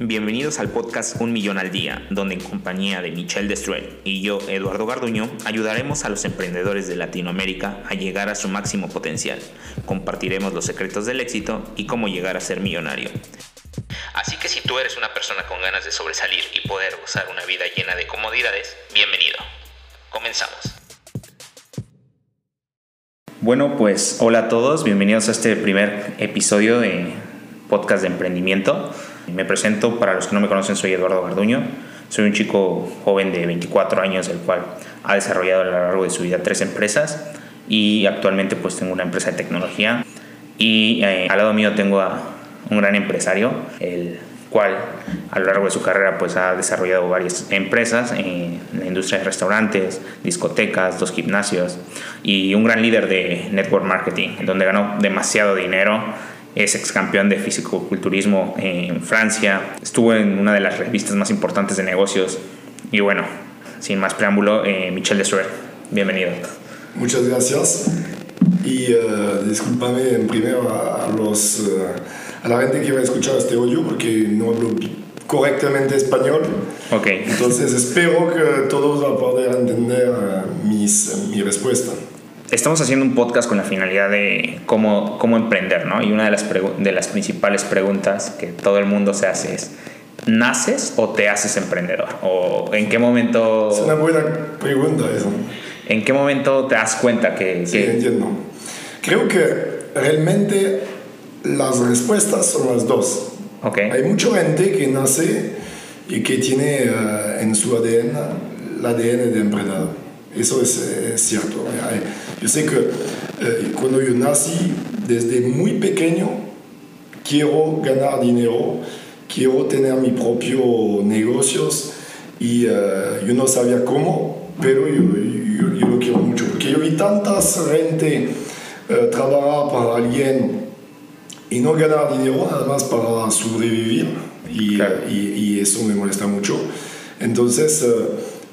Bienvenidos al podcast Un Millón al Día, donde en compañía de Michelle Destruel y yo, Eduardo Garduño, ayudaremos a los emprendedores de Latinoamérica a llegar a su máximo potencial. Compartiremos los secretos del éxito y cómo llegar a ser millonario. Así que si tú eres una persona con ganas de sobresalir y poder gozar una vida llena de comodidades, bienvenido. Comenzamos. Bueno, pues hola a todos, bienvenidos a este primer episodio de podcast de emprendimiento. Me presento, para los que no me conocen, soy Eduardo Garduño. Soy un chico joven de 24 años, el cual ha desarrollado a lo largo de su vida tres empresas y actualmente pues tengo una empresa de tecnología y eh, al lado mío tengo a un gran empresario, el cual a lo largo de su carrera pues ha desarrollado varias empresas en la industria de restaurantes, discotecas, dos gimnasios y un gran líder de network marketing, donde ganó demasiado dinero es ex campeón de fisicoculturismo en Francia, estuvo en una de las revistas más importantes de negocios y bueno, sin más preámbulo, eh, Michel Desuer, bienvenido. Muchas gracias y uh, discúlpame en primero a, los, uh, a la gente que va a escuchar este audio porque no hablo correctamente español. Ok. Entonces espero que todos van a poder entender uh, mis, mi respuesta estamos haciendo un podcast con la finalidad de cómo, cómo emprender, ¿no? Y una de las, de las principales preguntas que todo el mundo se hace es, ¿naces o te haces emprendedor? ¿O en qué momento... Es una buena pregunta eso. ¿En qué momento te das cuenta que... Sí, entiendo. Creo que realmente las respuestas son las dos. Okay. Hay mucha gente que nace y que tiene uh, en su ADN el ADN de emprendedor eso es, es cierto. Yo sé que eh, cuando yo nací, desde muy pequeño, quiero ganar dinero, quiero tener mi propio negocios y uh, yo no sabía cómo, pero yo, yo, yo, lo quiero mucho. Porque yo vi tantas gente uh, trabajar para alguien y no ganar dinero, nada más para sobrevivir. Y, claro. y, y eso me molesta mucho. Entonces,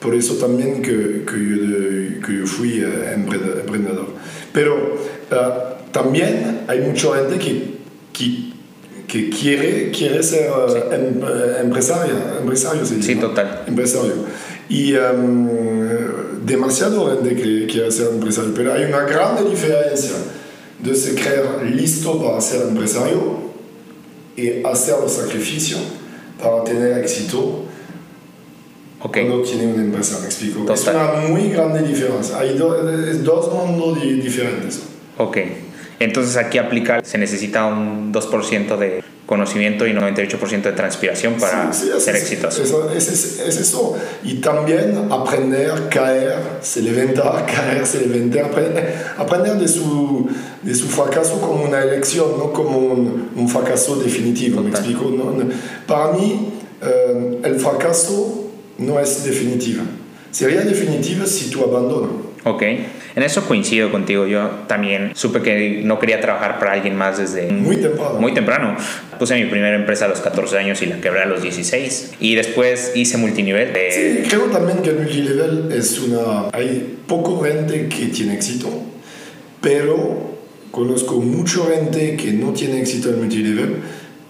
por eso también que, que, yo, que yo, fui uh, emprendedor. Pero uh, también hay mucha gente que, que, que quiere, quiere ser uh, em, empresario, empresario sí, sí, total. Empresario. Y um, demasiado gente que quiere ser empresario, pero hay una gran diferencia de se creer listo para ser empresario y hacer los sacrificios para tener éxito Okay. cuando tiene una empresa, me explico. Total. Es una muy grande diferencia. Hay do, dos mundos diferentes. Ok. Entonces aquí aplica, se necesita un 2% de conocimiento y 98% de transpiración para sí, sí, ser es, exitoso. Es, es, es, eso. Y también aprender, caer, se levantar, caer, se levantar, aprender, aprender de, su, de su fracaso como una elección, no como un, un fracaso definitivo. Total. ¿Me explico? No, no. Para mí, eh, el fracaso no es definitiva. Sería definitiva si tú abandonas. Ok, en eso coincido contigo. Yo también supe que no quería trabajar para alguien más desde muy temprano. Muy temprano. Puse mi primera empresa a los 14 años y la quebré a los 16. Y después hice multinivel. De... Sí, creo también que el multinivel es una... Hay poco gente que tiene éxito, pero conozco mucha gente que no tiene éxito en multinivel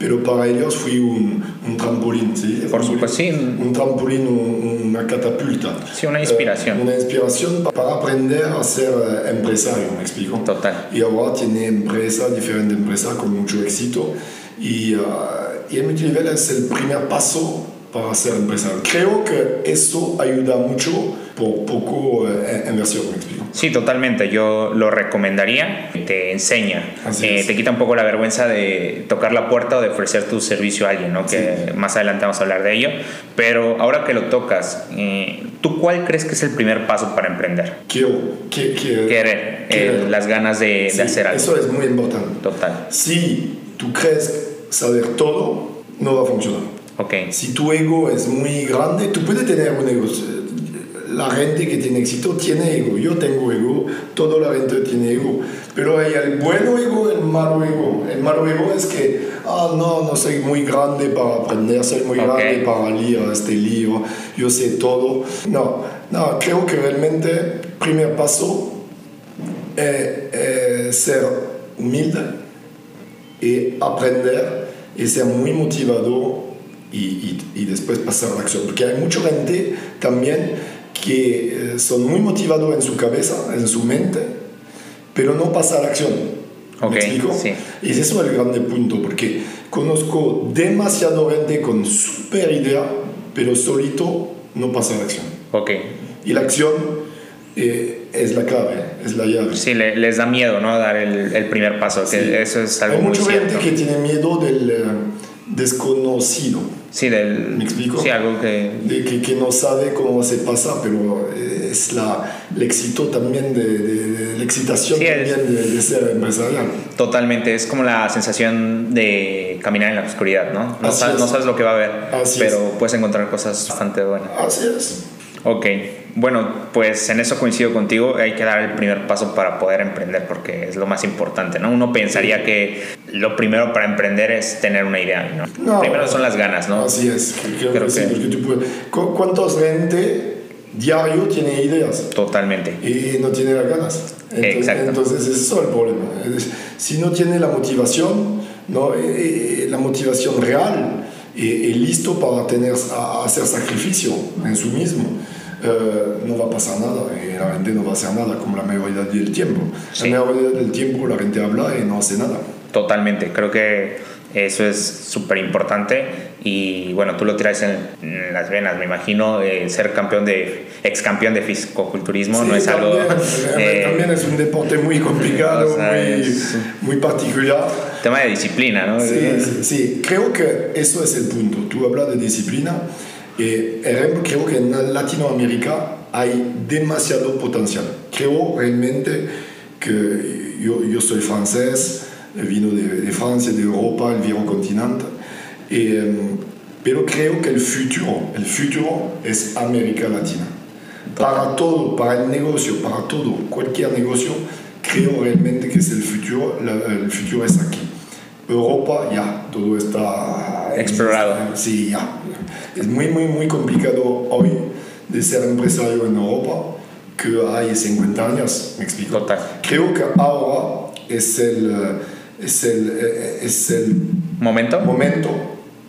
pero para ellos fui un, un trampolín, ¿sí? Por supuesto, sí. Un trampolín, un, una catapulta. Sí, una inspiración. Uh, una inspiración para aprender a ser uh, empresario, ¿me explico? Total. Y ahora tiene empresa, diferente empresa con mucho éxito. Y, uh, y el multinivel es el primer paso para ser empresario. Creo que eso ayuda mucho por poco eh, inversión, ¿me explico? Sí, totalmente. Yo lo recomendaría. Te enseña. Eh, te quita un poco la vergüenza de tocar la puerta o de ofrecer tu servicio a alguien, ¿no? Que sí. más adelante vamos a hablar de ello. Pero ahora que lo tocas, eh, ¿tú cuál crees que es el primer paso para emprender? Quiero, que, que, querer, querer. las ganas de, sí, de, hacer algo. Eso es muy importante. Total. Si tú crees saber todo, no va a funcionar. Okay. Si tu ego es muy grande, tú puedes tener un ego. La gente que tiene éxito tiene ego. Yo tengo ego, toda la gente tiene ego. Pero hay el bueno ego, el malo ego. El malo ego es que, ah, no, no soy muy grande para aprender, soy muy okay. grande para leer este libro, yo sé todo. No, no, creo que realmente el primer paso es, es ser humilde y aprender y ser muy motivado y, y, después pasar a la acción. Porque hay mucha gente también que eh, son muy motivados en su cabeza, en su mente, pero no pasa a la acción. ¿Me explico? Sí. Y ese es el grande punto, porque conozco demasiado gente con super idea, pero solito no pasa a la acción. Okay. Y la acción eh, es la clave, es la llave. Sí, les da miedo, ¿no? Dar el, el primer paso, que eso es algo Hay mucha gente que tiene miedo del eh, desconocido. Sí, del... ¿Me explico? Sí, algo que... De que, que, no sabe cómo se pasa, pero eh, es la, el éxito también, de, de, la excitación también de, de, ser empresarial. Totalmente, es como la sensación de caminar en la oscuridad, ¿no? No, sabes, no sabes, lo que va a haber, Así pero es. puedes encontrar cosas bastante buenas. Así es. Ok, bueno, pues en eso coincido contigo, hay que dar el primer paso para poder emprender porque es lo más importante, ¿no? Uno pensaría que lo primero para emprender es tener una idea, ¿no? No, primero son las ganas, ¿no? Así es, creo, Creo que, sí, que- porque tú puedes... ¿Cu- ¿Cuántos gente diario tiene ideas? Totalmente. y no tiene las ganas. Entonces, Exacto. entonces ese es el problema. Si no tiene la motivación, ¿no? Eh, eh, la motivación real y, y listo para tener, a- hacer sacrificio en sí mismo, eh, no va a pasar nada y la gente no va a hacer nada como la mayoría del tiempo. Sí. La mayoría del tiempo la gente habla y no hace nada. Totalmente, creo que eso es súper importante y bueno, tú lo traes en, en las venas, me imagino, eh, ser campeón de, ex campeón de fisicoculturismo no Sí, es algo... también, eh, también es un deporte muy complicado, o sea, muy, es- muy particular. Tema de disciplina, ¿no? Sí, sí, sí, creo que eso es el punto. Tú hablas de disciplina. Eh, creo que en Latinoamérica hay demasiado potencial. Creo realmente que yo, yo soy francés, vino de, de Francia, de Europa, el viejo continente, eh, pero creo que el futuro, el futuro es América Latina. Para todo, para el negocio, para todo, cualquier negocio, creo realmente que es el futuro, la- el futuro es aquí. Europa ya, todo está Explorado. Sí, ya. Es muy, muy, muy complicado hoy de ser empresario en Europa que hay 50 años, me explico. Total. Creo que ahora es el, eh, es el, eh, es el ¿Momento? momento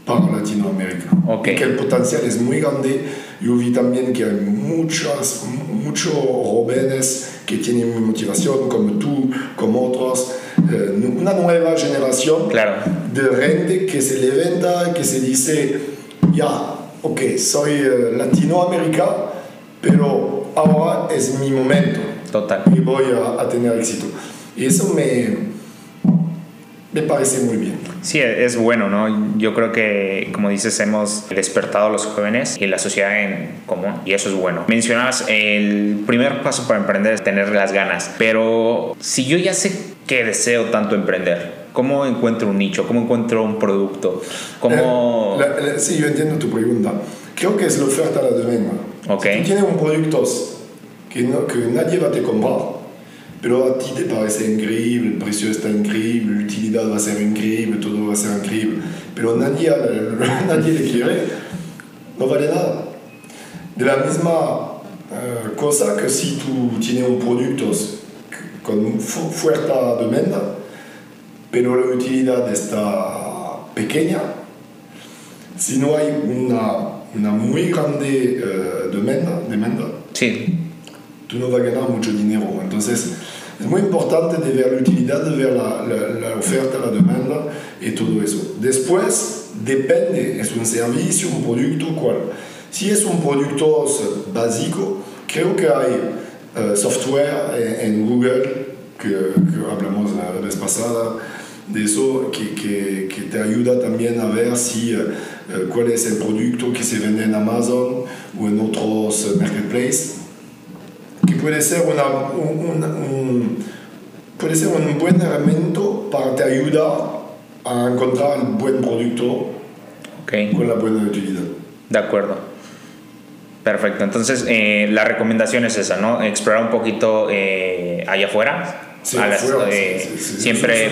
para Latinoamérica. Ok. Y que el potencial es muy grande. Yo vi también que hay muchas, muchos jóvenes que tienen motivación, como tú, como otros. Eh, una nueva generación Claro. de gente que se levanta, que se dice, ya, ok, soy eh, latinoamérica, pero ahora es mi momento Total. y voy a, a tener éxito. Y eso me, me parece muy bien. Sí, es bueno, ¿no? Yo creo que, como dices, hemos despertado a los jóvenes y la sociedad en común, y eso es bueno. Mencionabas, el primer paso para emprender es tener las ganas, pero si yo ya sé que deseo tanto emprender, ¿cómo encuentro un nicho? ¿Cómo encuentro un producto? ¿Cómo...? Eh, la- la- sí, yo entiendo tu pregunta. Creo que es la oferta a la demanda. Ok. Si tú tienes un producto que, no- que nadie va a te comprar, pero a ti te parece increíble, el precio está increíble, la utilidad va a ser increíble, todo va a ser increíble, pero nadie, nadie le quiere, no vale nada. De la misma eh, cosa que si tú tienes un producto con fu- fuerte demanda, pero la utilidad está pequeña, si no hay una, una muy grande eh, demanda, demanda, Sí, tú no vas a ganar mucho dinero. Entonces, es muy importante de ver la utilidad, de ver la, la- la oferta, la demanda y todo eso. Después, depende, es un servicio, un producto, cuál. Si es un producto básico, creo que hay software en, en Google, que, que hablamos la vez pasada, de eso, que, que, que te ayuda también a ver si, eh, eh, cuál es el producto que se vende en Amazon o en otros eh, marketplaces que puede ser, una, un, un- un- puede ser un buen elemento para te ayudar a encontrar el buen producto ok. con la buena utilidad. De acuerdo. Perfecto. Entonces, eh, la recomendación es esa, ¿no? Explorar un poquito eh, allá afuera. Sí, A las- eh, sí, sí, siempre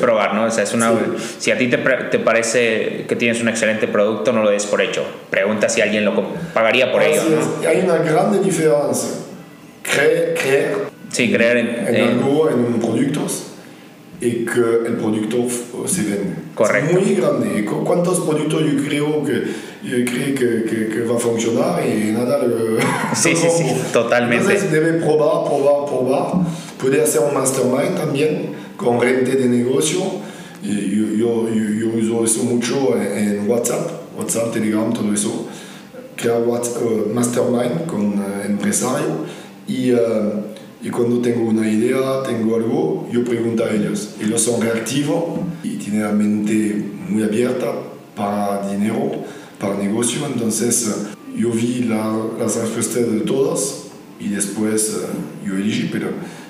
probar, ¿no? O sea, es una. Si a ti te, te parece que tienes un excelente producto, no lo des por hecho. Pregunta si alguien lo pagaría por ello, Así ¿no? es. Hay una grande diferencia. Creer, creer Sí, creer en... en en- algo, en un producto, y que el producto se vende. Correcto. Es muy grande. ¿Cuántos productos yo creo que, yo creo que, que, que va a funcionar y nada? Sí, sí, sí, totalmente. Entonces debe probar, probar, probar. Puede hacer un mastermind también con gente de negocio. Yo, yo, yo, yo uso eso mucho en WhatsApp, WhatsApp, Telegram, todo eso. Crear uh, mastermind con uh, empresario y... Uh, y cuando tengo una idea, tengo algo, yo pregunto a ellos. Ellos son reactivos y tienen la mente muy abierta para dinero, para negocio. Entonces yo vi la, las respuestas de todos y después uh, yo elegí, pero,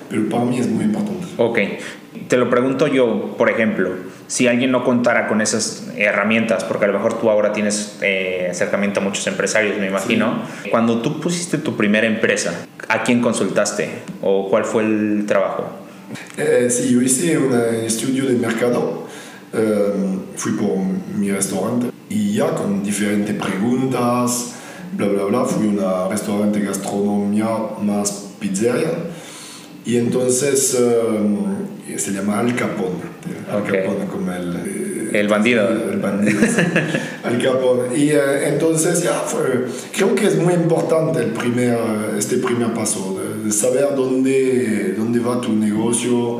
pero para mí es muy importante. Ok. Te lo pregunto yo, por ejemplo, si alguien no contara con esas herramientas, porque a lo mejor tú ahora tienes eh, acercamiento a muchos empresarios, me imagino, cuando tú pusiste tu primera empresa, ¿a quién consultaste o cuál fue el trabajo? Eh, sí, yo hice un estudio de mercado, eh, fui por mi restaurante y ya con diferentes preguntas, bla, bla, bla, fui a un restaurante gastronomía más pizzeria y entonces eh, se llama Al Capone. Al Okay. Capone como el... eh, El bandido. El bandido. Al Capone. Y eh, entonces ya fue... Creo que es muy importante el primer, este primer paso, de, de saber dónde, dónde va tu negocio.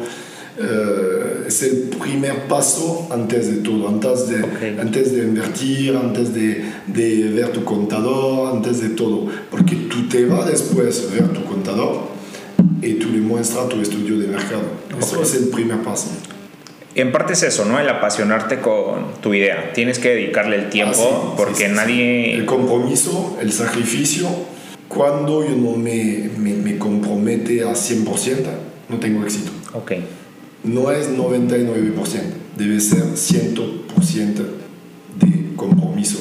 Eh, es el primer paso antes de todo, antes de, Ok. antes de invertir, antes de, de ver tu contador, antes de todo. Porque tú te vas después a ver tu contador y tú le muestras tu estudio de mercado. Eso Ok. es el primer paso. En parte es eso, ¿no? El apasionarte con tu idea. Tienes que dedicarle el tiempo Ah, sí, porque sí, sí, nadie... El compromiso, el sacrificio. Cuando yo no me, me, me compromete a 100%, no tengo éxito. Ok. No es 99%, debe ser 100% de compromiso.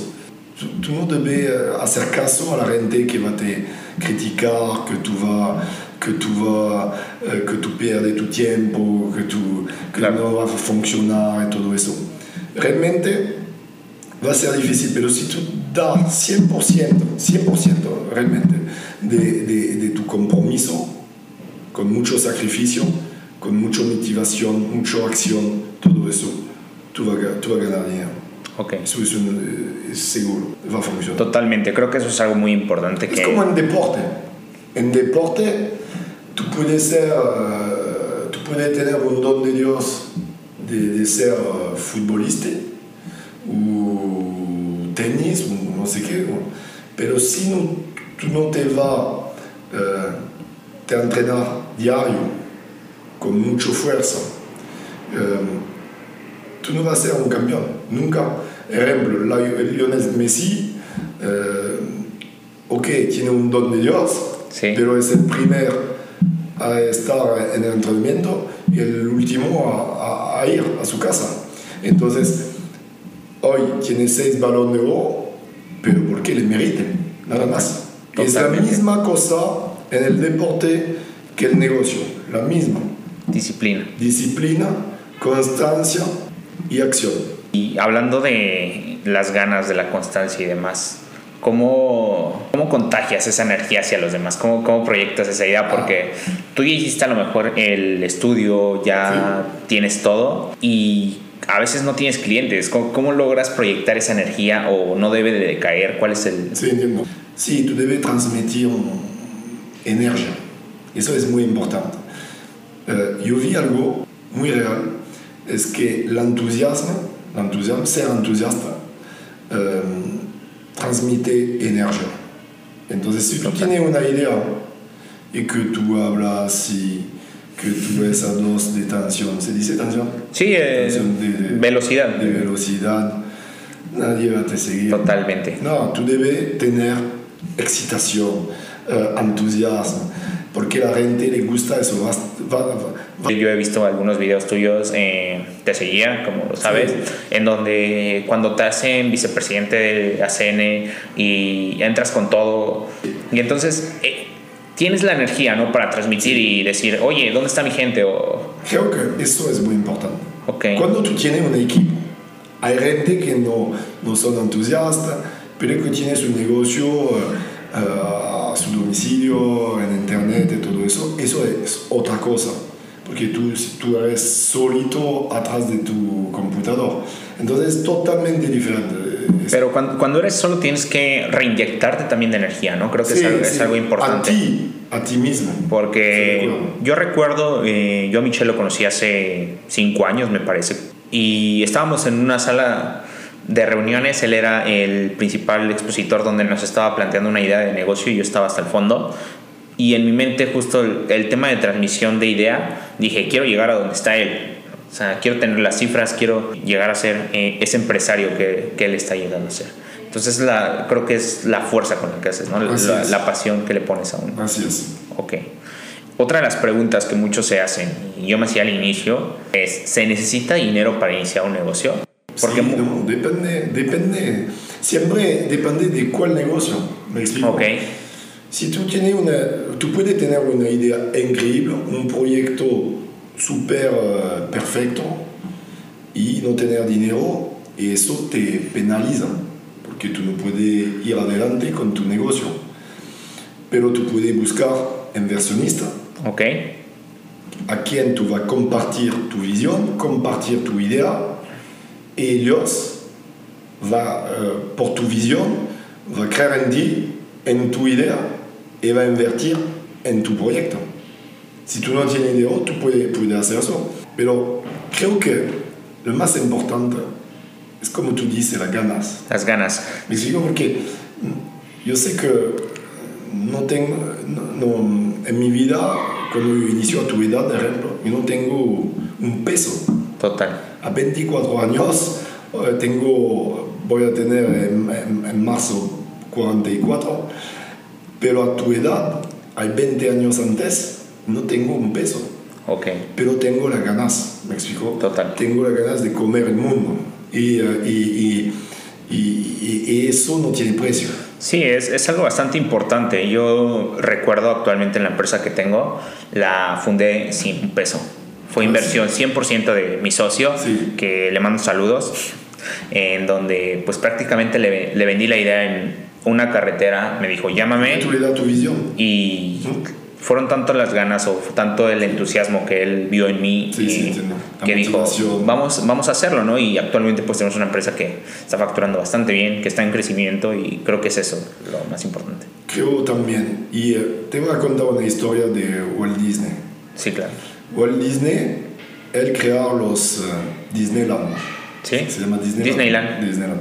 Tú, no debes eh, hacer caso a la gente que va a te criticar, que tú vas que tú vas, eh, que tú pierdes tu tiempo, que, tú, que Claro. no va a funcionar y todo eso. Realmente va a ser difícil, pero si tú das 100%, 100% realmente de, de, de tu compromiso, con mucho sacrificio, con mucha motivación, mucha acción, todo eso, tú vas, a- tú vas a ganar dinero. Eso es, un- es seguro, va a funcionar. Totalmente. Creo que eso es algo muy importante Es que... como en deporte. En deporte, tú puedes ser, eh, tú puedes tener un don de Dios de, de ser eh, futbolista o tenis o no sé qué, pero si no, tú no te vas eh, te entrenar diario con mucha fuerza, eh, tú no vas a ser un campeón, nunca. Ejemplo, la- Lionel Messi, eh, ok, tiene un don de Dios, Sí. pero es el primer a estar en el entrenamiento y el último a, a- a ir a su casa. Entonces, hoy tiene seis balones de oro, pero porque le meriten, nada más. Es la Totalmente. misma cosa en el deporte que el negocio, la misma. Disciplina. Disciplina, constancia y acción. Y hablando de las ganas, de la constancia y demás, ¿cómo, cómo contagias esa energía hacia los demás? ¿Cómo, ¿Cómo proyectas esa idea? Porque tú ya hiciste a lo mejor el estudio, ya tienes todo y a veces no tienes clientes. ¿Cómo, cómo logras proyectar esa energía o no debe de decaer? ¿Cuál es el...? Sí, entiendo. Sí, tú debes transmitir energía. Eso es muy importante. Eh, yo vi algo muy real, es que el entusiasmo ser entusiasta, eh, transmite energía. Entonces, si tú tienes una idea y que tú hablas y que tú ves a dos de tensión, ¿se dice tensión? Sí, eh, Tensión de- de- velocidad. De velocidad, nadie va a te seguir. Totalmente. No, tú debes tener excitación, eh, entusiasmo, porque a la gente le gusta eso. Yo he visto algunos videos tuyos, eh, te seguía, como lo sabes, en donde cuando te hacen vicepresidente de ACN y entras con todo, y entonces eh, tienes la energía ¿no? para transmitir y decir, oye, ¿dónde está mi gente? O, Creo que eso es muy importante. ok, Cuando tú tienes un equipo, hay gente que no, no son entusiastas, pero que tiene su negocio eh, a su domicilio, en internet y todo eso. Eso es otra cosa. porque tú, tú eres solito atrás de tu computador. Entonces es totalmente diferente. Pero cuando, cuando, eres solo tienes que reinyectarte también de energía, ¿no? Creo que es, algo, es, algo, importante. A ti, a ti mismo. Porque yo recuerdo, eh, yo a Michelle lo conocí hace cinco años, me parece, y estábamos en una sala de reuniones, él era el principal expositor donde nos estaba planteando una idea de negocio y yo estaba hasta el fondo. Y en mi mente justo el, tema de transmisión de idea, dije, quiero llegar a donde está él. O sea, quiero tener las cifras, quiero llegar a ser eh, ese empresario que, que, él está llegando a ser. Entonces la, creo que es la fuerza con la que haces, ¿no? La, la, pasión que le pones a uno. Así es. Ok. Otra de las preguntas que muchos se hacen, y yo me hacía al inicio, es, ¿se necesita dinero para iniciar un negocio? Porque sí, no, depende, depende, siempre depende de cuál negocio, me explico. Si tú, tienes una, tú puedes tener una idea increíble, un proyecto súper uh, perfecto y no tener dinero, y eso te penaliza, porque tú no puedes ir adelante con tu negocio. Pero tú puedes buscar inversionista. A quien tú vas a compartir tu visión, compartir tu idea, y ellos va, uh, por tu visión, va creer en ti, en tu idea, y va invertir en tu proyecto. Si tú no tienes dinero, tú puedes, puedes hacer eso. Pero creo que lo más importante es como tú dices, las ganas. Las ganas. Me explico porque yo sé que no tengo, no, en mi vida, cuando yo inicio a tu edad, por ejemplo, yo no tengo un peso. Total. A 24 años eh, tengo, voy a tener en, en, en marzo 44 pero a tu edad, hay 20 años antes, no tengo un peso. Ok. Pero tengo las ganas, ¿me explico? Total. Tengo las ganas de comer el mundo. Y, uh, y, y, y, eso no tiene precio. Sí, es, es, algo bastante importante. Yo recuerdo actualmente en la empresa que tengo, la fundé sin un peso. Fue inversión 100% de mi socio, sí. que le mando saludos, en donde pues prácticamente le, le vendí la idea en una carretera, me dijo, llámame. Tú le das tu visión. Y fueron tanto las ganas o tanto el entusiasmo que él vio en mí sí, y, sí, que dijo, vamos, vamos a hacerlo, ¿no? Y actualmente pues tenemos una empresa que está facturando bastante bien, que está en crecimiento y creo que es eso lo más importante. Creo también. Y te voy a contar una historia de Walt Disney. Sí, claro. Walt Disney, él creó los uh, Disneyland. ¿Sí? Se llama Disneyland. Disneyland. Disneyland.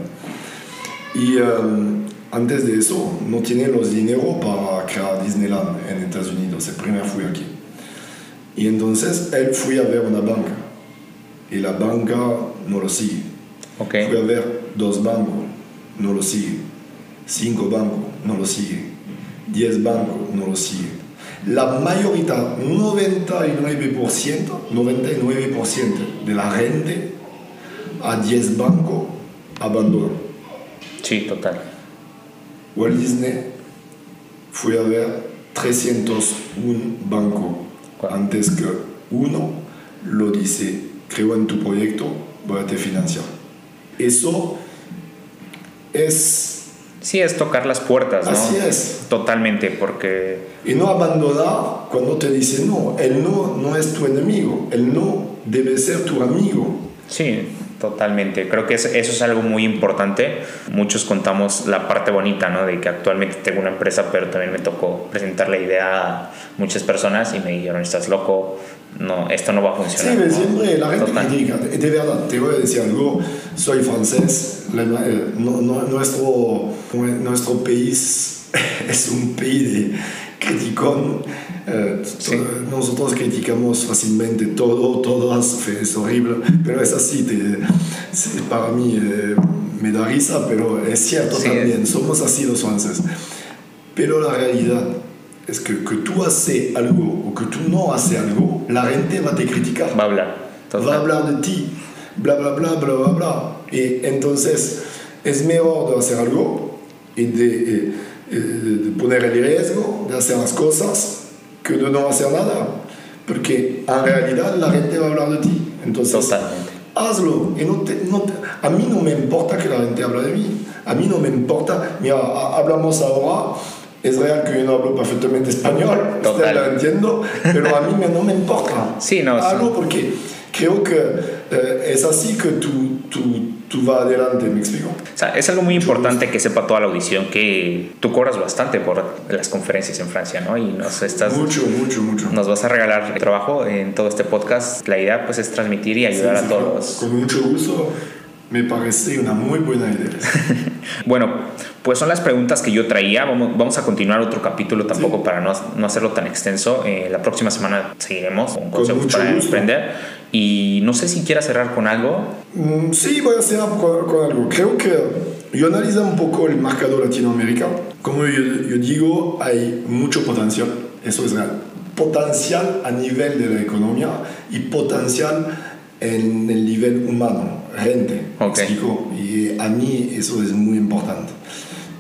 Y um, antes de eso no tiene los dinero para crear Disneyland en Estados Unidos. El primer fui aquí. Y entonces él fue a ver una banca. Y la banca no lo sigue. Okay. Fui a ver dos bancos, no lo sigue. Cinco bancos, no lo sigue. Diez bancos, no lo sigue. La mayoría, 99%, 99% de la gente a 10 bancos abandonó. Sí, total. Walt Disney fue a ver 301 bancos antes que uno lo dice, creo en tu proyecto, voy a te financiar. Eso es... Sí, es tocar las puertas, ¿no? Así es. Totalmente, porque... Y no abandonar cuando te dice no, el no no es tu enemigo, el no debe ser tu amigo. Sí, Totalmente, creo que eso es algo muy importante. Muchos contamos la parte bonita, ¿no? De que actualmente tengo una empresa, pero también me tocó presentar la idea a muchas personas y me dijeron, estás loco, no, esto no va a funcionar. Sí, ¿no? siempre la gente critica, de, de, verdad, te voy a decir algo, soy francés, no, nuestro, nuestro país es un país de criticón. Eh, sí. Nosotros criticamos fácilmente todo, todo es horrible, pero es así. Te, para mí eh, me da risa, pero es cierto Sí, también. Somos así los franceses. Pero la realidad es que que tú haces algo o que tú no haces algo, la gente va a te criticar. Va a hablar. Total. va a hablar de ti, bla, bla, bla, bla, bla, bla. Y entonces es mejor de hacer algo y de, eh, de poner el riesgo de hacer las cosas que de no hacer nada. Porque en realidad la gente va a hablar de ti. Entonces, Totalmente. hazlo. Y no te, no te, a mí no me importa que la gente hable de mí. A mí no me importa. Mira, hablamos ahora Es real que yo no hablo perfectamente español, Total. lo entiendo, pero a mí me- no me importa. Sí, no, Hablo sí. porque creo que eh, es así que tú, tú, tú vas adelante, ¿me explico? O sea, es algo muy importante que sepa toda la audición que tú cobras bastante por las conferencias en Francia, ¿no? Y nos estás Mucho, mucho, mucho. nos vas a regalar trabajo en todo este podcast. La idea pues es transmitir y ayudar Sí, a sí, todos. Con mucho gusto, me parece una muy buena idea. Bueno, pues son las preguntas que yo traía. Vamos, vamos a continuar otro capítulo tampoco Sí. para no, no hacerlo tan extenso. Eh, la próxima semana seguiremos con consejos para gusto. emprender. Y no sé si quieras cerrar con algo. Mm, Sí, voy a hacer con, con algo. Creo que yo analizo un poco el mercado latinoamericano. Como yo, yo digo, hay mucho potencial, eso es real. Potencial a nivel de la economía y potencial en el nivel humano, gente. ¿me Ok. explico? Y a mí eso es muy importante.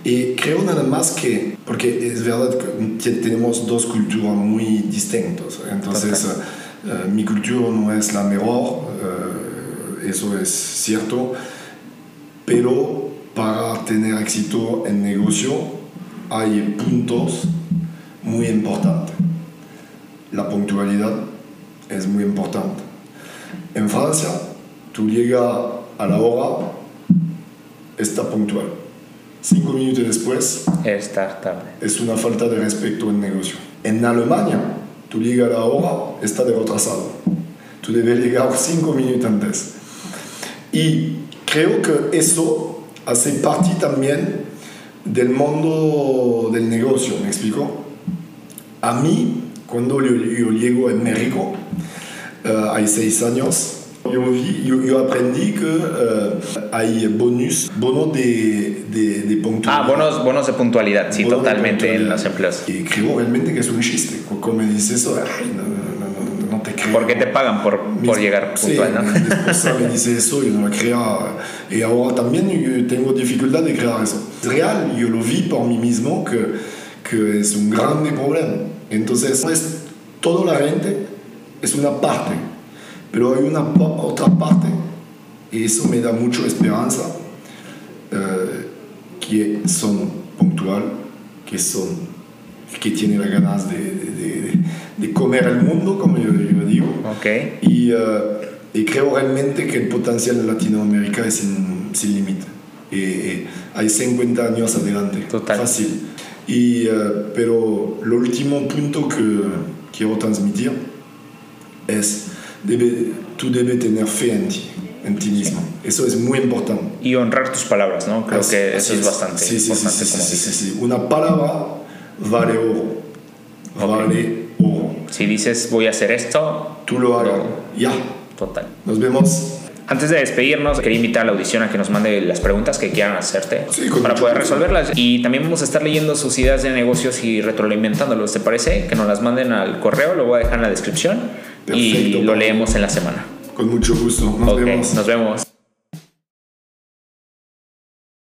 Y creo nada más que, porque es verdad que tenemos dos culturas muy distintas. Entonces, eh, eh, mi cultura no es la mejor, eh, eso es cierto, pero para tener éxito en negocio hay puntos muy importantes. La puntualidad es muy importante. En Francia, tú llegas a la hora, está puntual. Cinco minutos después Esta tarde. es una falta de respeto en negocio. En Alemania, tú llegas a la hora, está de retrasado. Tú debes llegar cinco minutos antes. Y creo que eso hace parte también del mundo del negocio, ¿me explico? A mí, cuando yo, yo llego en México, eh, hay seis años, yo, vi- que eh, hay bonus, bono de, de, de Ah, puntualidad. bonos, bonos de puntualidad, sí, totalmente en los empleos. Y creo realmente que es un chiste. Cuando me dices eso, ay, no, no, no, no, te creo. Porque te pagan por, por llegar sí, puntual, ¿no? mi esposa me dice eso, yo no lo creo. Y ahora también yo tengo dificultad de crear eso. Es real, yo lo vi por mí mismo que, que es un grande problema. Entonces, es toda la gente, es una parte. Pero hay una otra parte, y eso me da mucha esperanza, eh, que son puntual, que son que tienen las ganas de, de- de- de comer el mundo, como yo, yo digo. Ok. Y, eh, y creo realmente que el potencial en Latinoamérica es sin, sin límite. Y, y hay 50 años adelante. Total. Fácil. Y, eh, pero lo último punto que quiero transmitir es, debe, tú debes tener fe en ti, en ti mismo. Eso es muy importante. Y honrar tus palabras, ¿no? Creo Así- que eso es, bastante Sí, importante, sí, como dices. Una palabra vale oro. Ok. Vale oro. Si dices voy a hacer esto, Tú lo hagas. Ya. total. Nos vemos. Antes de despedirnos, quería invitar a la audición a que nos mande las preguntas que quieran hacerte Sí, para poder resolverlas. Y también vamos a estar leyendo sus ideas de negocios y retroalimentándolos. ¿Te parece? Que nos las manden al correo, lo voy a dejar en la descripción y Perfecto, lo Pablo. leemos en la semana. Con mucho gusto. Nos ok, vemos. nos vemos.